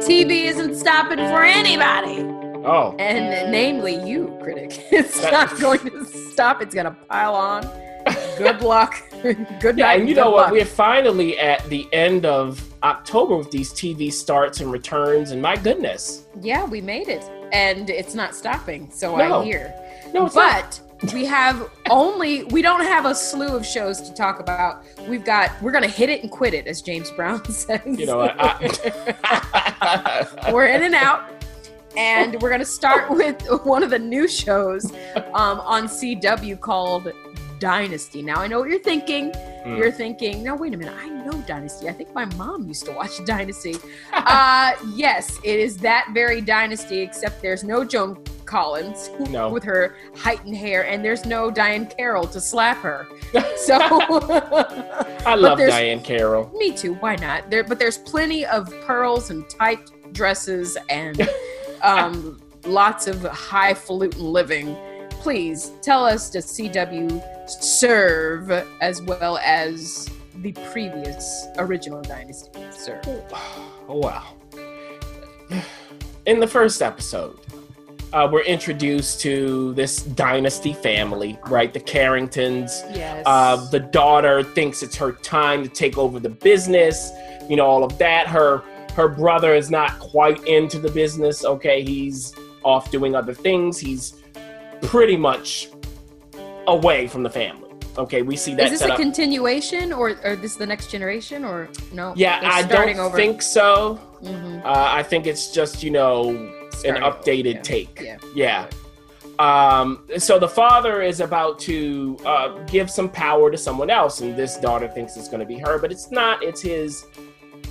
TV isn't stopping for anybody. Oh, And namely you, critic. It's not going to stop. It's going to pile on. Good luck. good yeah, night. and you know what? luck. We're finally at the end of October with these TV starts and returns, and my goodness, Yeah, we made it. And it's not stopping. So No. I hear. no, it's not. But we have only we don't have a slew of shows to talk about. We've got we're gonna hit it and quit it, as James Brown says. You know, I, I, we're in and out. And we're gonna start with one of the new shows um, on CW called Dynasty. Now I know what you're thinking. Hmm. You're thinking, no, wait a minute. I know Dynasty. I think my mom used to watch Dynasty. uh, yes, it is that very Dynasty, except there's no Joan Collins no, with her heightened hair, and there's no Diahann Carroll to slap her. So I love Diahann Carroll. me too. Why not? There, but there's plenty of pearls and tight dresses and um, lots of highfalutin living. Please tell us does CW serve as well as the previous original Dynasty serve? Oh, wow. In the first episode, uh, we're introduced to this dynasty family, right? The Carringtons. Yes. Uh, the daughter thinks it's her time to take over the business. You know, all of that. Her her brother is not quite into the business. Okay, he's off doing other things. He's pretty much away from the family. Okay, we see that. is this a up. continuation or, or this the next generation or no? yeah, I don't over. think so. Mhm. Uh, I think it's just you know an Starting over, updated yeah. take. Yeah. Yeah. Um, so the father is about to uh, give some power to someone else, and this daughter thinks it's going to be her, but it's not. It's his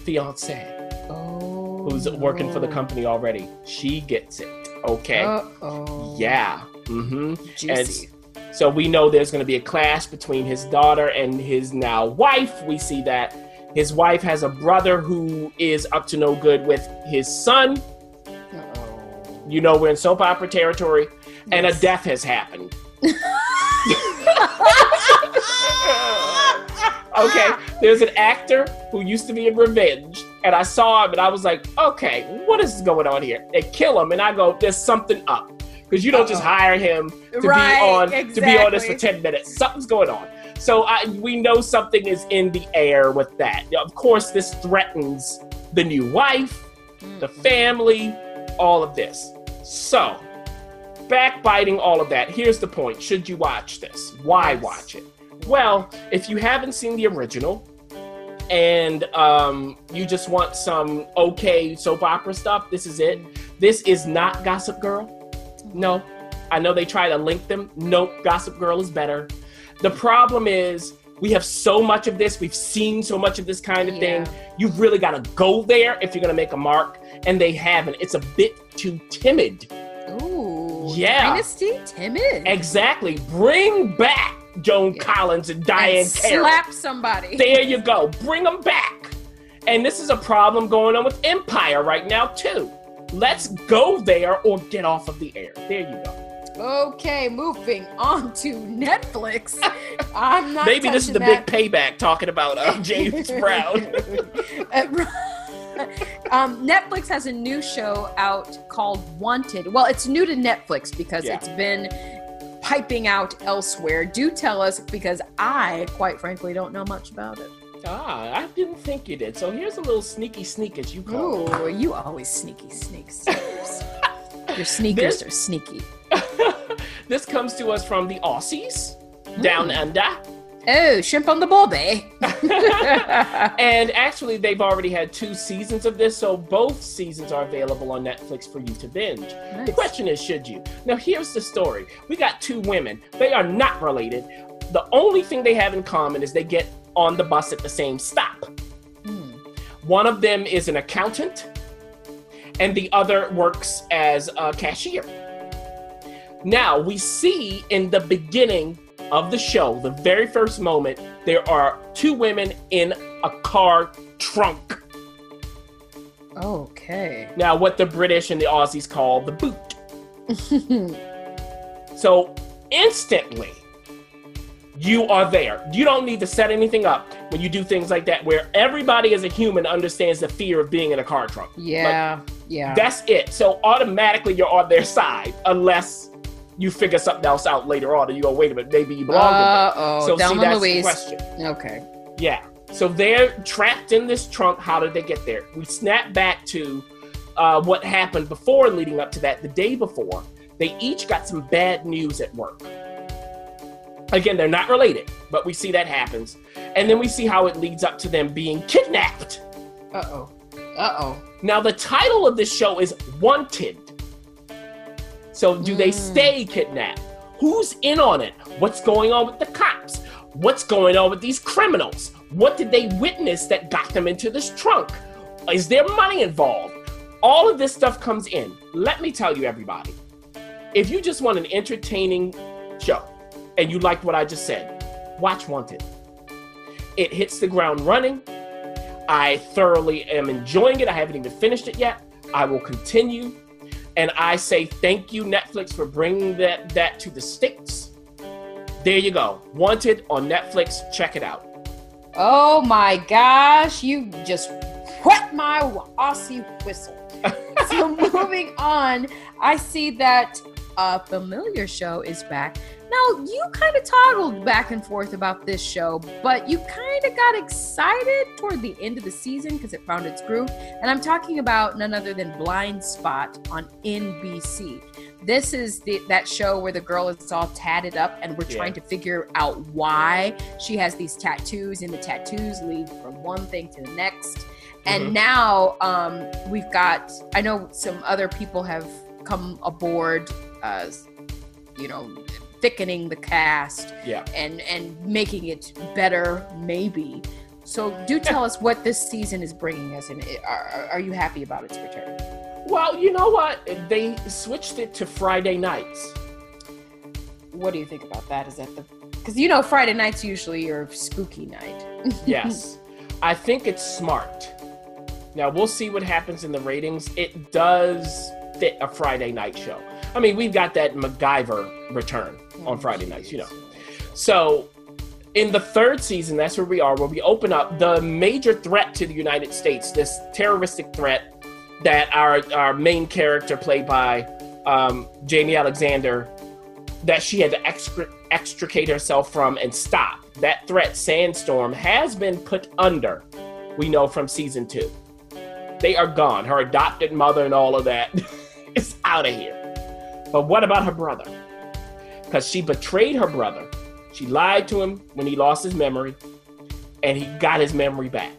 fiance Oh. who's working for the company already. She gets it. Okay. Uh-oh. yeah. Mm-hmm. Juicy. So we know there's going to be a clash between his daughter and his now wife. We see that his wife has a brother who is up to no good with his son. Uh-oh. You know, we're in soap opera territory, and a death has happened. okay, there's an actor who used to be in Revenge, and I saw him, and I was like, okay, what is going on here? They kill him, and I go, there's something up. Because you don't just Uh-oh. hire him to Right, be on to be on this for 10 minutes. Something's going on. So I, we know something is in the air with that. Of course, this threatens the new wife, the family, all of this. So, backbiting all of that. Here's the point. Should you watch this? Why Yes. watch it? Well, if you haven't seen the original and um, you just want some okay soap opera stuff, this is it. This is not Gossip Girl. No. I know they try to link them. Nope, Gossip Girl is better. The problem is we have so much of this. We've seen so much of this kind of Yeah. thing. You've really got to go there if you're going to make a mark, and they haven't. It's a bit too timid. Ooh. Yeah. Dynasty timid. Exactly. Bring back Joan Yeah. Collins and Diahann and Carroll. slap somebody. There you go. Bring them back. And this is a problem going on with Empire right now, too. Let's go there or get off of the air. There you go. Okay, moving on to Netflix. I'm not. Maybe this is the touching big payback talking about uh, James Brown. um, Netflix has a new show out called Wanted. Well, it's new to Netflix because Yeah. it's been piping out elsewhere. Do tell us because I, quite frankly, don't know much about it. Ah, I didn't think you did. So here's a little sneaky sneak, as you call it. Ooh, you always sneaky sneaks. Your sneakers This- are sneaky. this comes to us from the Aussies down under. Oh, shrimp on the bobby. and actually, they've already had two seasons of this, so both seasons are available on Netflix for you to binge. The question is, should you? Now, here's the story we got two women, they are not related. The only thing they have in common is they get on the bus at the same stop. One of them is an accountant, and the other works as a cashier. Now, we see in the beginning of the show, the very first moment, there are two women in a car trunk. Okay. Now, what the British and the Aussies call the boot. So instantly, you are there. You don't need to set anything up when you do things like that, where everybody as a human understands the fear of being in a car trunk. yeah. yeah. That's it. So automatically, you're on their side, unless you figure something else out later on, and you go, "Wait a minute, maybe you belong." Uh there." oh. so see, that's Louise. the question. Okay. Yeah. So they're trapped in this trunk. How did they get there? We snap back to uh, what happened before, leading up to that. The day before, they each got some bad news at work. Again, they're not related, but we see that happens. And then we see how it leads up to them being kidnapped. Uh oh. Uh oh. Now, the title of this show is Wanted. So, do they Mm. stay kidnapped? Who's in on it? What's going on with the cops? What's going on with these criminals? What did they witness that got them into this trunk? Is there money involved? All of this stuff comes in. Let me tell you, everybody, if you just want an entertaining show and you liked what I just said, watch Wanted. It hits the ground running. I thoroughly am enjoying it. I haven't even finished it yet. I will continue. And I say thank you, Netflix, for bringing that, that to the States. There you go. Wanted on Netflix. Check it out. Oh my gosh, you just wet my Aussie whistle. so moving on, I see that a familiar show is back. Now, you kind of toggled back and forth about this show, but you kind of got excited toward the end of the season because it found its groove. And I'm talking about none other than Blind Spot on NBC. This is the, that show where the girl is all tatted up, and we're Yeah. trying to figure out why she has these tattoos, and the tattoos lead from one thing to the next. And Mhm. now um, we've got, I know some other people have come aboard, uh, you know, thickening the cast Yeah. and and making it better, maybe. So do tell us what this season is bringing us, and are, are you happy about its return? Well, you know what? They switched it to Friday nights. What do you think about that? Is that the because you know Friday nights usually your spooky night. Yes. I think it's smart. Now we'll see what happens in the ratings. It does fit a Friday night show. I mean, we've got that MacGyver return on Friday nights, you know. So in the third season, that's where we are, where we open up the major threat to the United States, this terroristic threat that our our main character, played by um, Jaimie Alexander, that she had to extricate herself from and stop. That threat, Sandstorm, has been put under. We know from season two. They are gone. Her adopted mother and all of that is out of here. But what about her brother? Because she betrayed her brother. She lied to him when he lost his memory, and he got his memory back.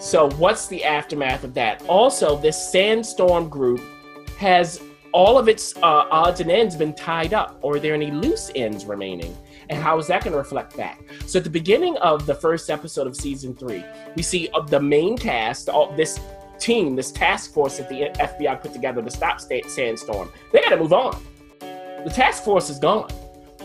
So, what's the aftermath of that? Also, this Sandstorm group has all of its uh, odds and ends been tied up, or are there any loose ends remaining? And how is that going to reflect back? So, at the beginning of the first episode of season three, we see uh, the main cast, all, this team, this task force that the FBI put together to stop Sandstorm. They got to move on. The task force is gone.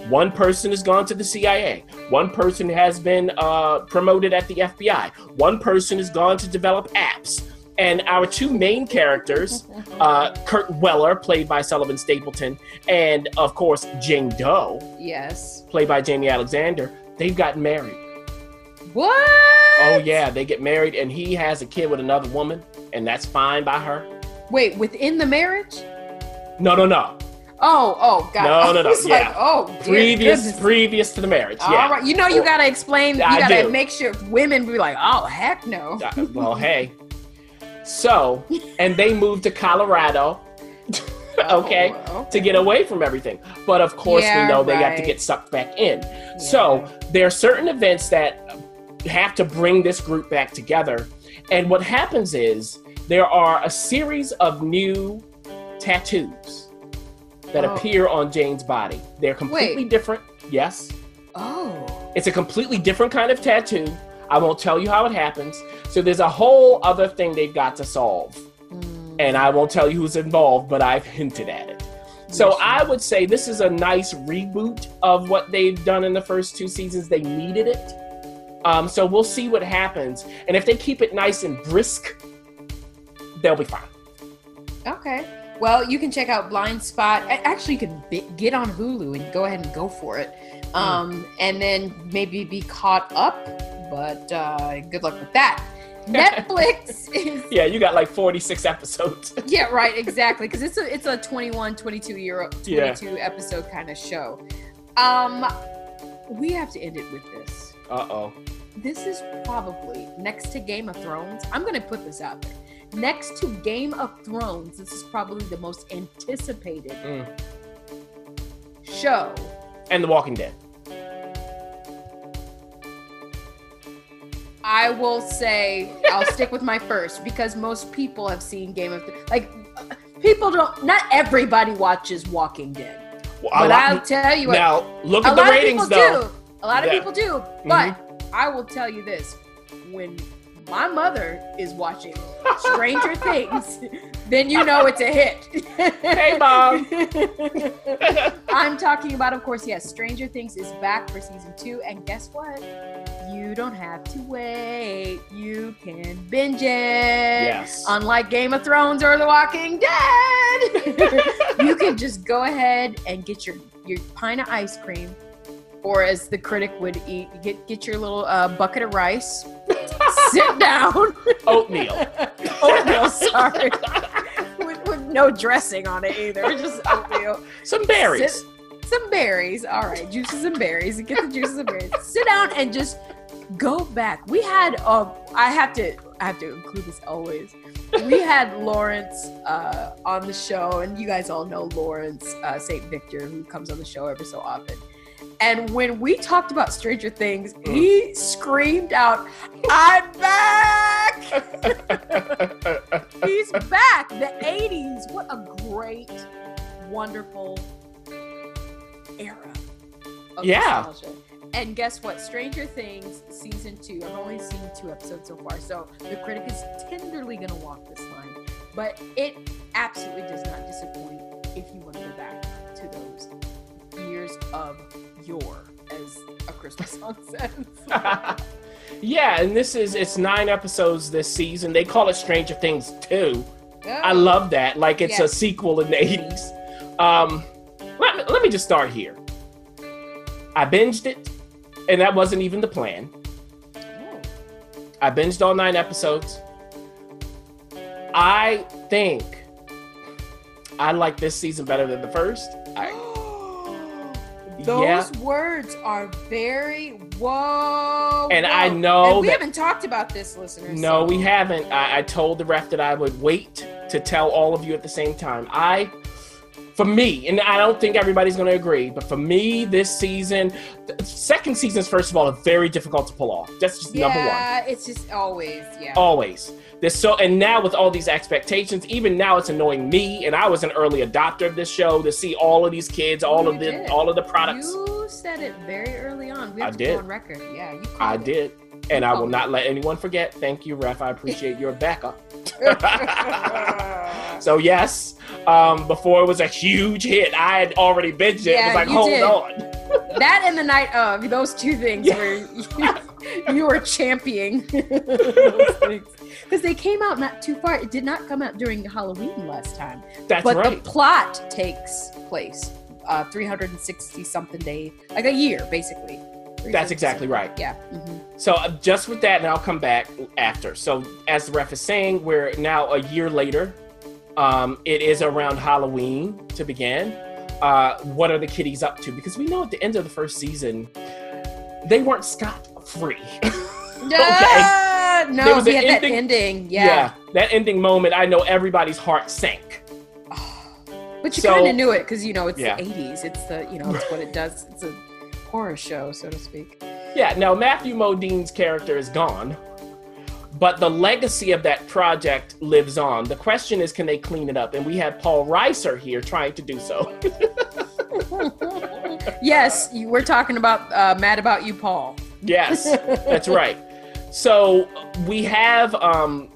One person has gone to the CIA. One person has been uh, promoted at the FBI. One person has gone to develop apps. And our two main characters, uh, Kurt Weller, played by Sullivan Stapleton, and of course Jane Doe, yes. played by Jaimie Alexander, they've gotten married. What? Oh yeah, they get married, and he has a kid with another woman, and that's fine by her. Wait, within the marriage? No, no, no. Oh, oh, God. No, no, no, yeah. like, oh, Previous, goodness. previous to the marriage. All yeah. right. You know, you Or- gotta explain. You I gotta do. make sure women be like, "Oh, heck no." Uh, well, hey. So, and they moved to Colorado, okay, Oh, to get away from everything. But of course, Yeah, we know they have to get sucked back in. So, there are certain events that have to bring this group back together. And what happens is there are a series of new tattoos that Oh. appear on Jane's body. They're completely Wait. different. Yes. Oh. It's a completely different kind of tattoo. I won't tell you how it happens. So there's a whole other thing they've got to solve. Mm. And I won't tell you who's involved, but I've hinted at it. So. I would say this is a nice reboot of what they've done in the first two seasons. They needed it. Um, so we'll see what happens. And if they keep it nice and brisk, they'll be fine. Okay. Well, you can check out Blind Spot. Actually, you can get on Hulu and go ahead and go for it. Hmm. Um, and then maybe be caught up. But uh, good luck with that. Netflix is Yeah, you got like 46 episodes. yeah right exactly because it's a it's a 21 22 year 22 Yeah. episode kind of show. Um, we have to end it with this. Uh oh. This is probably next to Game of Thrones. I'm going to put this out there. Next to Game of Thrones, this is probably the most anticipated Mm. show. And The Walking Dead. I will say I'll stick with my first because most people have seen Game of Thrones. Like people don't. Not everybody watches Walking Dead, Well, but lot- I'll tell you what. now look at the ratings though. do. A lot of Yeah. people do. But I will tell you this: when my mother is watching Stranger Things, then you know it's a hit. Hey, Mom. I'm talking about, of course, yes, Stranger Things is back for season two, and guess what? You don't have to wait. You can binge it. Yes. Unlike Game of Thrones or The Walking Dead, you can just go ahead and get your your pint of ice cream, or as the critic would eat, get get your little uh, bucket of rice. Sit down. Oatmeal. oatmeal, sorry, with, with no dressing on it either. Just oatmeal. Some berries. Sit- some berries. All right, juices and berries. Get the juices and berries. Sit down and just go back. We had. Uh, I have to. I have to include this always. We had Lawrence uh, on the show, and you guys all know Lawrence uh, Saint Victor, who comes on the show every so often. And when we talked about Stranger Things, mm. he screamed out, "I'm back!" He's back. The 80s. What a great, wonderful era. Of Yeah. nostalgia. And guess what? Stranger Things season two. I've only seen two episodes so far, so the critic is tenderly gonna walk this line. But it absolutely does not disappoint if you want to go back to those years of yore, as a Christmas song says. yeah, and this is it's nine episodes this season. They call it Stranger Things 2. I Oh. love that. Like it's a sequel in the 80s. Um let me, let me just start here. I binged it, and that wasn't even the plan. Oh. I binged all nine episodes. I think I like this season better than the first. I, Those yeah, words are very whoa. And I know And we haven't talked about this, listeners. no, so- we haven't. I, I told the ref that I would wait to tell all of you at the same time. I, for me, and I don't think everybody's going to agree, but for me, this season, second season is first of all are very difficult to pull off. That's just number one. Yeah, it's just always yeah. always so and now with all these expectations even now it's annoying me and i was an early adopter of this show to see all of these kids all You of the did. all of the products You said it very early on. We have I to did. go on record. Yeah, you i it. did and i will not let anyone forget thank you ref i appreciate your backup so yes um before it was a huge hit i had already binged it it Yeah, was like hold did. on that and the night of those two things Yeah. where you, you were championing because they came out not too far. It did not come out during Halloween last time. that's but right the plot takes place uh 360 something days like a year basically That's exactly right. yeah mhm. So uh, just with that, and I'll come back after. So as the ref is saying, we're now a year later. Um, it is around Halloween to begin. Uh, what are the kiddies up to? Because we know at the end of the first season, they weren't scot free. Ah, no There was we an had ending- that ending yeah, that ending moment, I know everybody's heart sank. but you So- kind of knew it because you know it's Yeah. the 80s it's the you know it's what it does it's a horror show so to speak Yeah, now Matthew Modine's character is gone, but the legacy of that project lives on. The question is, can they clean it up? And we have Paul Reiser here trying to do so. yes you, we're talking about uh mad about you paul Yes, that's right. So we have um,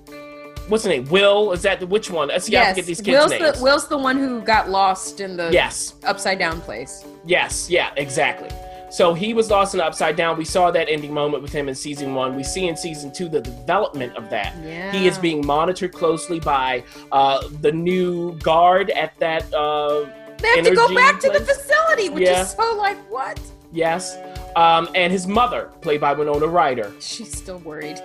what's the name? Will is that the, which one? Let's see. I yes forget these kids' will's names. the will's the one who got lost in the yes, upside down place yes, yeah, exactly. So he was lost in upside down. We saw that ending moment with him in season one. We see in season two the development of that. Yeah. He is being monitored closely by uh, the new guard at that. Uh, They have to go back to the facility, which Yeah. is so like what? yes, um, and his mother, played by Winona Ryder. She's still worried.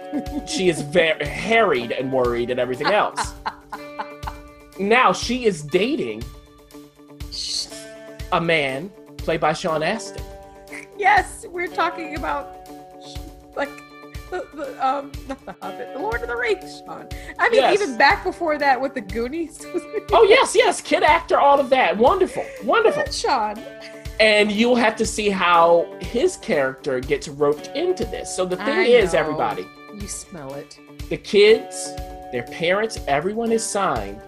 She is very harried and worried and everything else. now she is dating a man played by Sean Astin. Yes, we're talking about like the, the um not the Hobbit, the Lord of the Rings, Sean. I mean, Yes. even back before that with the Goonies. Oh yes, yes, kid actor, all of that, wonderful, wonderful. Sean. And you'll have to see how his character gets roped into this. So the thing I is, know. everybody, You smell it. the kids, their parents, everyone is signed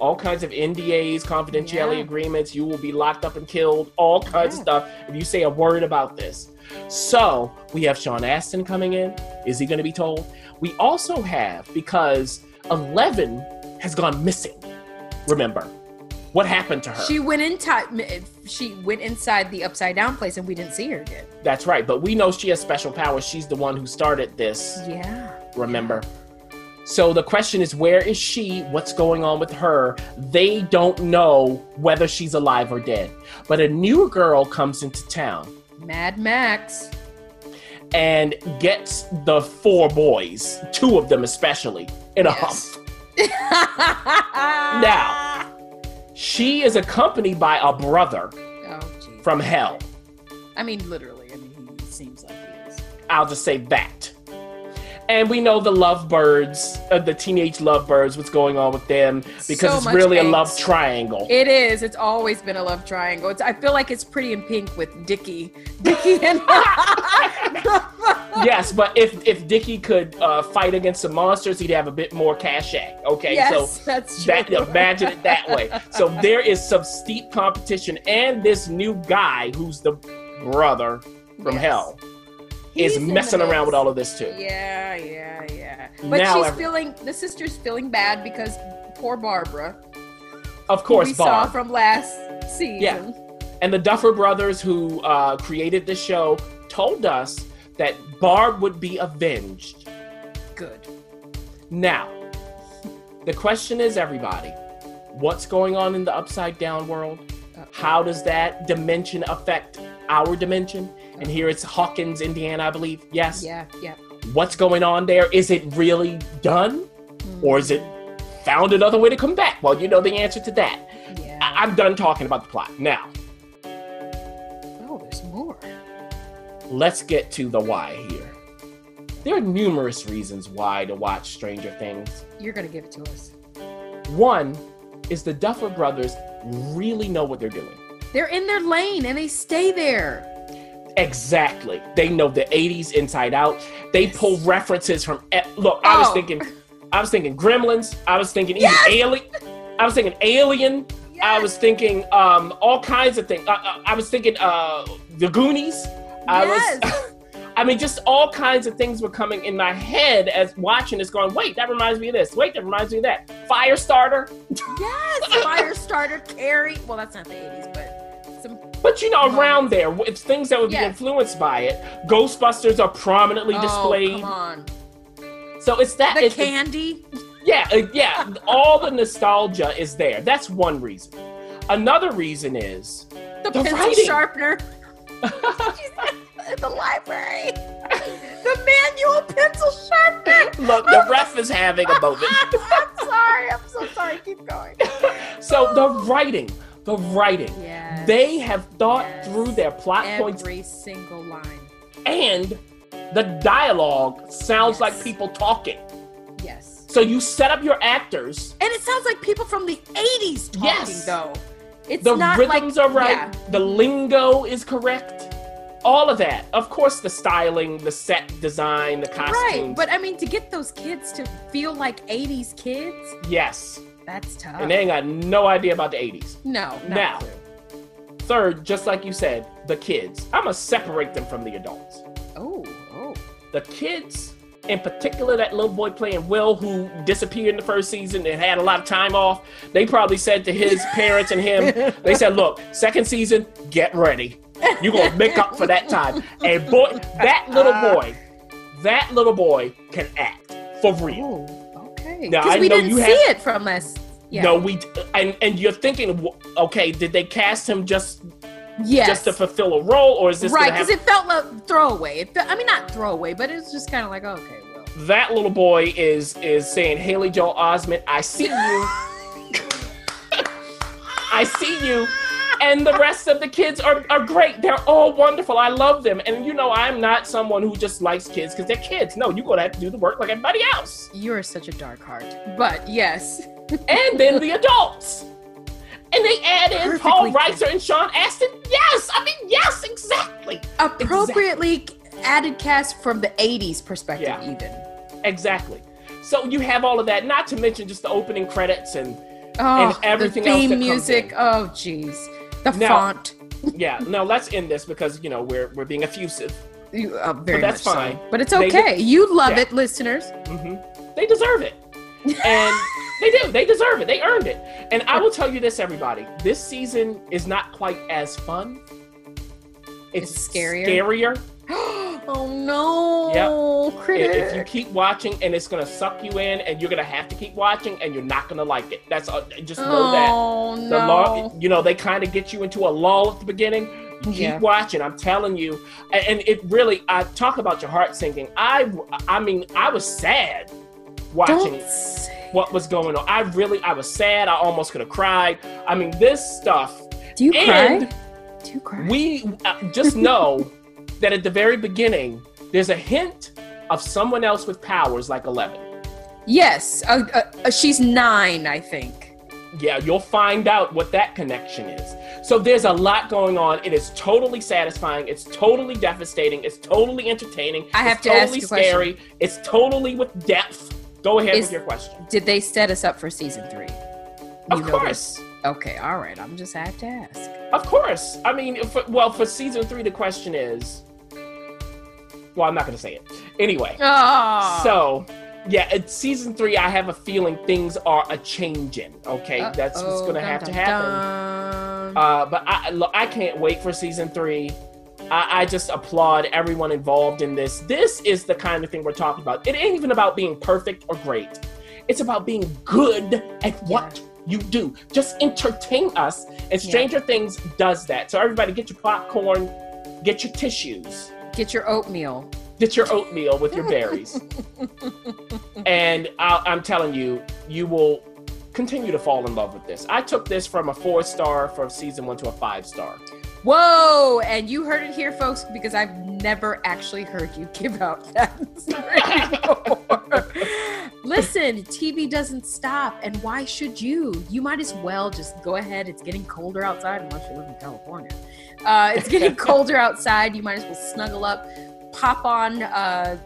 all kinds of NDAs, confidentiality Yeah. agreements. You will be locked up and killed, all kinds of stuff if you say a word about this. So we have Sean Astin coming in. Is he going to be told? We also have, because Eleven has gone missing. Remember, what happened to her? She went inside. She went inside the upside down place, and we didn't see her again. That's right, but we know she has special powers. She's the one who started this. Yeah. remember? So the question is, where is she? What's going on with her? They don't know whether she's alive or dead. But a new girl comes into town Mad Max. and gets the four boys, two of them especially, in a Yes. hump. Now. She is accompanied by a brother Oh, from hell. I mean, literally. I mean, he seems like he is. I'll just say that. And we know the lovebirds, uh, the teenage lovebirds, what's going on with them because So it's really a love triangle. It is. It's always been a love triangle. It's, I feel like it's pretty in pink with Duckie. Duckie and yes, but if if Duckie could uh, fight against the monsters, he'd have a bit more cachet. Okay, yes, so that's true. that imagine it that way. So there is some steep competition, and this new guy who's the brother from Yes. hell He's is messing around with all of this too. Yeah, yeah, yeah. But Now she's every- feeling the sister's feeling bad because poor Barbara, Of course, we saw from last season. Yeah. and the Duffer brothers who uh, created the show told us that Barb would be avenged. Good. Now, the question is, everybody, what's going on in the upside down world? How does that dimension affect our dimension? And here it's Hawkins, Indiana, I believe. Yes. Yeah, yeah. What's going on there? Is it really done? Hmm. Or is it found another way to come back? Well, you know the answer to that. Yeah. I- I'm done talking about the plot. Now, oh, there's more. let's get to the why here. There are numerous reasons why to watch Stranger Things. You're gonna give it to us. One is the Duffer brothers really know what they're doing. They're in their lane and they stay there. Exactly. They know the 80s inside out. They pull references from Look, I was Oh. thinking I was thinking Gremlins, I was thinking even Yes! Alien. I was thinking Alien. I was thinking um all kinds of things. Uh, uh, I was thinking uh The Goonies. I Yes. was I mean just all kinds of things were coming in my head as watching this going, "Wait, that reminds me of this. Wait, that reminds me of that." Firestarter. Yes, Firestarter, Carrie. Well, that's not the 80s, but. But you know, around there, it's things that would be Yeah. influenced by it. Ghostbusters are prominently Oh, displayed. come on. So it's that. The it's- candy. yeah, uh, yeah. all the nostalgia is there. That's one reason. Another reason is The, The pencil writing. sharpener. She's in the library. The manual pencil sharpener. look, the ref is having a moment. I'm sorry. I'm so sorry. Keep going. So the writing, the writing. Yeah. They have thought Yes. through their plot points Every single line. and the dialogue sounds Yes. like people talking. Yes. So you set up your actors. And it sounds like people from the 80s talking, Yes. though. It's The rhythms like, are right. Yeah. The lingo is correct. All of that. Of course, the styling, the set design, the costumes. Right, but I mean, to get those kids to feel like 80s kids, yes. that's tough. And they ain't got no idea about the 80s. no, not Now. true. Third, just like you said, the kids. I'm to separate them from the adults. Oh, oh. The kids, in particular, that little boy playing Will, who disappeared in the first season and had a lot of time off, they probably said to his parents and him, they said, look, second season, get ready. You're gonna make up for that time. And boy, that little Uh. boy, that little boy can act for real. Oh, okay. Now, Because I we know didn't you see have- it from last. Yeah. No, we and and you're thinking, okay, did they cast him just Yes. just to fulfill a role, or is this right, because it felt like throwaway. It felt, I mean, not throwaway, but it's just kind of like, oh, okay, well. that little boy is is saying, Haley Joel Osment, I see you, I see you. And the rest of the kids are, are great. They're all wonderful. I love them. And you know, I'm not someone who just likes kids because they're kids. No, you're gonna have to do the work like everybody else. You're such a dark heart. But yes. And then the adults. And they add in Paul Reiser and Sean Astin. Yes, I mean, yes, exactly. Appropriately added cast from the 80s perspective, Yeah. even. Exactly. So you have all of that, not to mention just the opening credits and Oh, And everything the else theme comes music. Oh, jeez. The Now- font. yeah. No, let's end this because you know we're we're being effusive. You, uh, very that's much so. fine. But it's They- okay. you love Yeah. it, listeners. hmm They deserve it, and they do. They deserve it. They earned it. And I will tell you this, everybody: this season is not quite as fun. It's, It's scarier? Scarier. oh no, I- critic. If you keep watching, and it's gonna suck you in, and you're gonna have to keep watching, and you're not gonna like it. That's uh, just know that. oh the no. lull, you know, they kind of get you into a lull at the beginning. You keep Yeah. watching. I'm telling you, and, it really. I talk about your heart sinking. I, I mean, I was sad watching Don't. What was going on. I really, I was sad. I almost could have cried. I mean, this stuff. Do you And cry? Do you cry? we uh, just know that at the very beginning, there's a hint of someone else with powers like Eleven. yes. Uh, uh, uh, she's nine, I think. Yeah, you'll find out what that connection is. So there's a lot going on. It is totally satisfying. It's totally devastating. It's totally entertaining. I have it's to ask totally you a question. scary. It's totally with depth. Go ahead Is- with your question. Did they set us up for season three? Of You know course. Okay, all right. I'm just have to ask. Of course. I mean, if, well, for season three, the question is. Well, I'm not going to say it. Anyway, Oh. so yeah, it's season three. I have a feeling things are a changing. Okay, that's what's going to have to happen. Uh, but I look, I can't wait for season three. I, I just applaud everyone involved in this. This is the kind of thing we're talking about. It ain't even about being perfect or great. It's about being good at what you do. Just entertain us. And Stranger Things does that. So everybody, get your popcorn, get your tissues, Get your oatmeal. get your oatmeal with your berries, and I, I'm telling you, you will continue to fall in love with this. I took this from a four star from season one to a five star. Whoa! And you heard it here, folks, because I've never actually heard you give out that before. Listen, TV doesn't stop, and why should you? You might as well just go ahead. It's getting colder outside, unless you live in California. Uh, it's getting colder outside. You might as well snuggle up, pop on uh,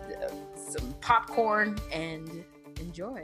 some popcorn, and enjoy.